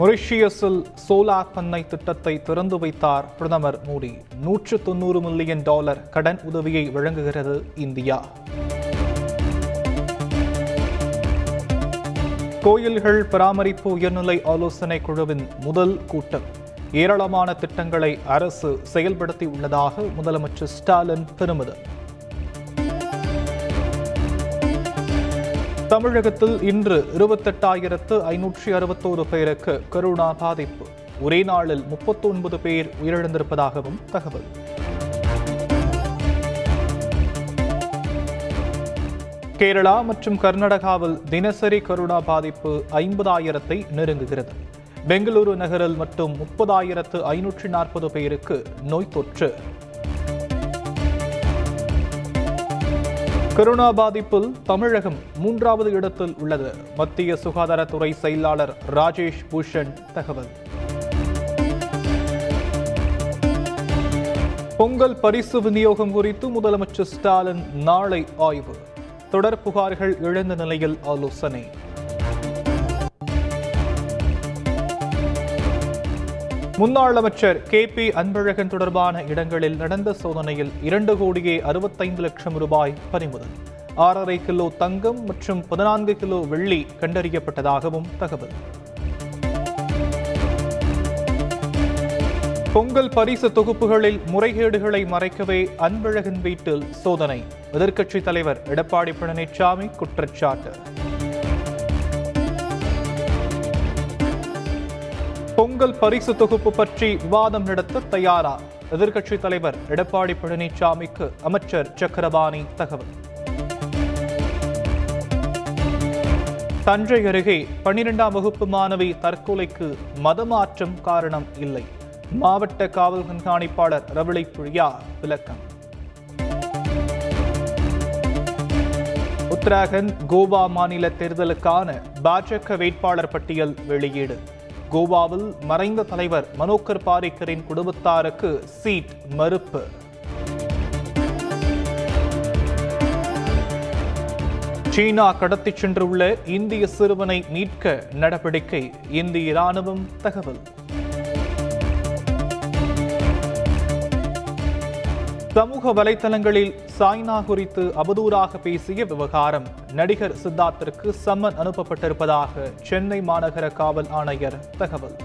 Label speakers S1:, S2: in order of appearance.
S1: மொரிஷியஸில் solar பண்ணை திட்டத்தை திறந்து வைத்தார் பிரதமர் மோடி. நூற்று தொண்ணூறு மில்லியன் டாலர் கடன் உதவியை வழங்குகிறது இந்தியா. கோயில்கள் பராமரிப்பு உயர்நிலை ஆலோசனை குழுவின் முதல் கூட்டம். ஏராளமான திட்டங்களை அரசு செயல்படுத்தி உள்ளதாக முதலமைச்சர் ஸ்டாலின் பெருமிதம். தமிழகத்தில் இன்று இருபத்தெட்டாயிரத்து ஐநூற்றி அறுபத்தோரு பேருக்கு கரோனா பாதிப்பு. ஒரே நாளில் முப்பத்தொன்பது பேர் உயிரிழந்திருப்பதாகவும் தகவல். கேரளா மற்றும் கர்நாடகாவில் தினசரி கரோனா பாதிப்பு ஐம்பதாயிரத்தை நெருங்குகிறது. பெங்களூரு நகரில் மட்டும் முப்பதாயிரத்து ஐநூற்றி நாற்பது பேருக்கு நோய் தொற்று. கொரோனா பாதிப்பில் தமிழகம் மூன்றாவது இடத்தில் உள்ளது. மத்திய சுகாதாரத்துறை செயலாளர் ராஜேஷ் பூஷன் தகவல். பொங்கல் பரிசு விநியோகம் குறித்து முதலமைச்சர் ஸ்டாலின் நாளை ஆய்வு. தொடர் புகார்கள் இழந்த நிலையில் ஆலோசனை. முன்னாள் அமைச்சர் கே பி அன்பழகன் தொடர்பான இடங்களில் நடந்த சோதனையில் இரண்டு கோடியே அறுபத்தைந்து லட்சம் ரூபாய் பறிமுதல். ஆறரை கிலோ தங்கம் மற்றும் பதினான்கு கிலோ வெள்ளி கண்டறியப்பட்டதாகவும் தகவல். பொங்கல் பரிசு தொகுப்புகளில் முறைகேடுகளை மறைக்கவே அன்பழகன் வீட்டில் சோதனை. எதிர்க்கட்சித் தலைவர் எடப்பாடி பழனிசாமி குற்றச்சாட்டு. பொங்கல் பரிசு தொகுப்பு பற்றி விவாதம் நடத்த தயாரா? எதிர்க்கட்சித் தலைவர் எடப்பாடி பழனிசாமிக்கு அமைச்சர் சக்கரபாணி தகவல். தஞ்சை அருகே பன்னிரெண்டாம் வகுப்பு மாணவி தற்கொலைக்கு மதமாற்றம் காரணம் இல்லை. மாவட்ட காவல் கண்காணிப்பாளர் ரவிளை புழியா விளக்கம். உத்தராகண்ட் கோவா மாநில தேர்தலுக்கான பாஜக வேட்பாளர் பட்டியல் வெளியீடு. கோவாவில் மறைந்த தலைவர் மனோகர் பாரிக்கரின் குடும்பத்தாருக்கு சீட் மறுப்பு. சீனா கடத்திச் சென்றுள்ள இந்திய சிறுவனை மீட்க நடவடிக்கை இந்திய ராணுவம் தகவல். சமூக வலைதளங்களில் சாய்னா குறித்து அவதூறாக பேசிய விவகாரம். நடிகர் சித்தார்த்திற்கு சம்மன் அனுப்பப்பட்டிருப்பதாக சென்னை மாநகர காவல் ஆணையர் தகவல்.